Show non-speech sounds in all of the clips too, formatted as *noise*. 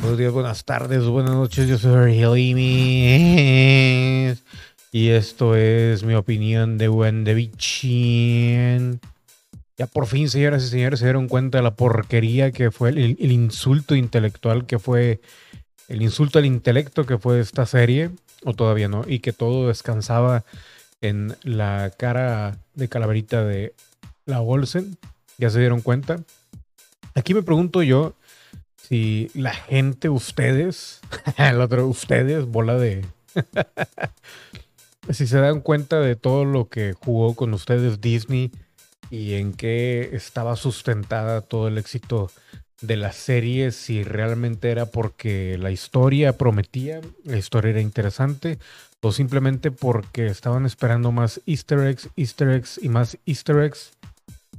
Buenos días, buenas tardes, buenas noches. Yo soy Hilimi. Y esto es mi opinión de WandaVision. Ya por fin, señoras y señores, se dieron cuenta de la porquería que fue el, el insulto intelectual que fue. El insulto al intelecto que fue esta serie. O todavía no. Y que todo descansaba en la cara de calaverita de la Olsen. Ya se dieron cuenta. Aquí me pregunto yo si la gente, ustedes, *laughs* el otro, ustedes, bola de... si se dan cuenta de todo lo que jugó con ustedes Disney y en qué estaba sustentada todo el éxito de la serie, si realmente era porque la historia prometía, la historia era interesante, o simplemente porque estaban esperando más easter eggs, easter eggs y más easter eggs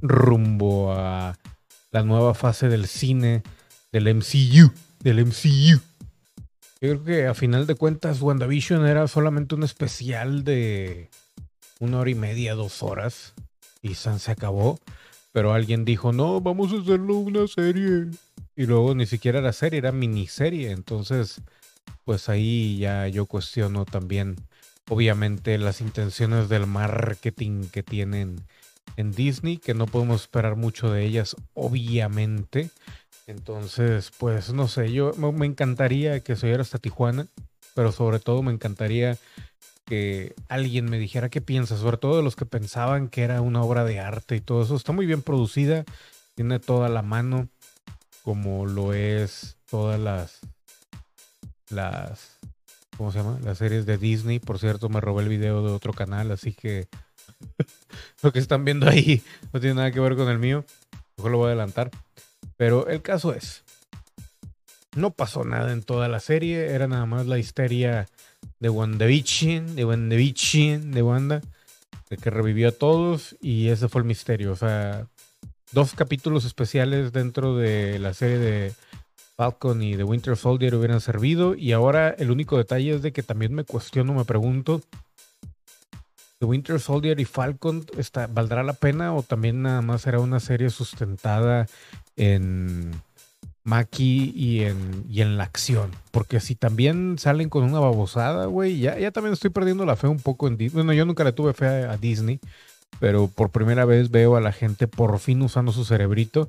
rumbo a la nueva fase del cine del MCU, del MCU. Yo creo que a final de cuentas WandaVision era solamente un especial de una hora y media, dos horas y San se acabó. Pero alguien dijo, no, vamos a hacerlo una serie. Y luego ni siquiera era serie, era miniserie. Entonces, pues ahí ya yo cuestiono también, obviamente, las intenciones del marketing que tienen en Disney, que no podemos esperar mucho de ellas, obviamente. Entonces, pues no sé, yo me encantaría que se oyera hasta Tijuana, pero sobre todo me encantaría que alguien me dijera qué piensa, sobre todo de los que pensaban que era una obra de arte y todo eso. Está muy bien producida, tiene toda la mano, como lo es todas las, las, ¿cómo se llama? Las series de Disney. Por cierto, me robé el video de otro canal, así que *laughs* lo que están viendo ahí no tiene nada que ver con el mío. Mejor lo voy a adelantar. Pero el caso es, no pasó nada en toda la serie, era nada más la histeria de WandaVision, de WandaVision, de Wanda, de que revivió a todos y ese fue el misterio. O sea, dos capítulos especiales dentro de la serie de Falcon y de Winter Soldier hubieran servido y ahora el único detalle es de que también me cuestiono, me pregunto The Winter Soldier y Falcon está, valdrá la pena o también nada más será una serie sustentada en Maki y en, y en la acción. Porque si también salen con una babosada, güey, ya, ya también estoy perdiendo la fe un poco en Disney. Bueno, yo nunca le tuve fe a, Disney, pero por primera vez veo a la gente por fin usando su cerebrito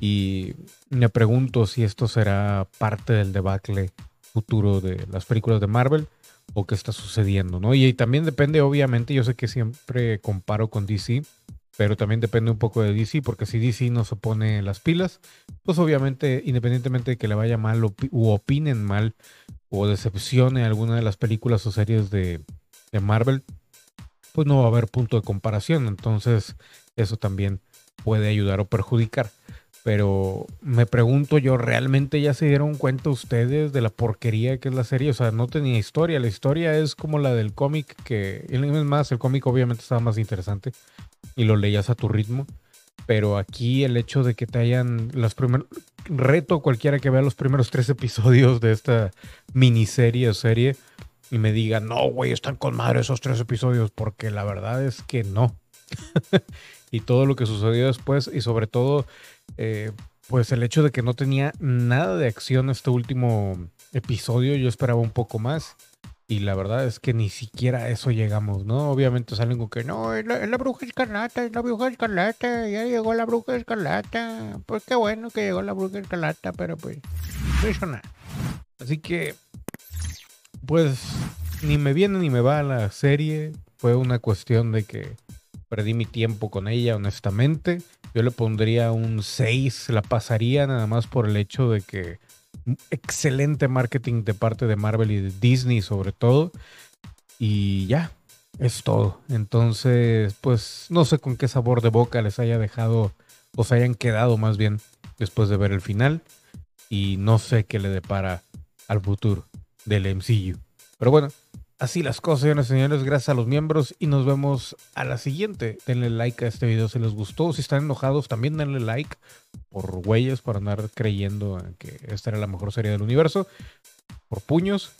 y me pregunto si esto será parte del debacle futuro de las películas de Marvel o qué está sucediendo, ¿no? Y, también depende, obviamente, yo sé que siempre comparo con DC, pero también depende un poco de DC, porque si DC no se pone las pilas, pues obviamente, independientemente de que le vaya mal o, u opinen mal o decepcione alguna de las películas o series de, de Marvel, pues no va a haber punto de comparación, entonces eso también puede ayudar o perjudicar. Pero me pregunto yo, ¿realmente ya se dieron cuenta ustedes de la porquería que es la serie? O sea, no tenía historia. La historia es como la del cómic, que es más, el cómic obviamente estaba más interesante y lo leías a tu ritmo. Pero aquí el hecho de que te hayan los primeros... Reto a cualquiera que vea los primeros tres episodios de esta miniserie o serie y me diga, no, güey, están con madre esos tres episodios, porque la verdad es que no. *laughs* y todo lo que sucedió después y sobre todo eh, pues el hecho de que no tenía nada de acción este último episodio, yo esperaba un poco más. Y la verdad es que ni siquiera a eso llegamos, ¿no? Obviamente salen con que no, es la, la, bruja escarlata, es la bruja escarlata, ya llegó la bruja escarlata. Pues qué bueno que llegó la bruja escarlata, pero pues no nada. Así que, pues, ni me viene ni me va la serie. Fue una cuestión de que perdí mi tiempo con ella, honestamente. Yo le pondría un 6, la pasaría nada más por el hecho de que excelente marketing de parte de Marvel y de Disney sobre todo. Y ya, es todo. Entonces, pues no sé con qué sabor de boca les haya dejado, o se hayan quedado más bien después de ver el final. Y no sé qué le depara al futuro del MCU. Pero bueno, Así las cosas, señores señores, gracias a los miembros y nos vemos a la siguiente. Denle like a este video si les gustó. Si están enojados, también denle like por güeyes, para andar creyendo que esta era la mejor serie del universo. Por puños,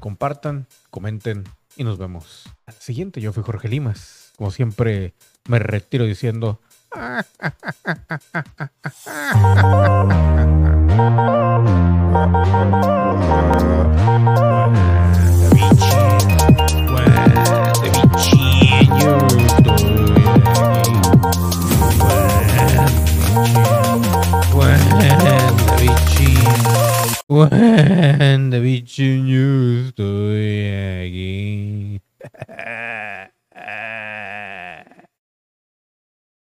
compartan, comenten y nos vemos a la siguiente. Yo fui Jorge Limas. Como siempre, me retiro diciendo... When the beach you estoy aquí. *laughs*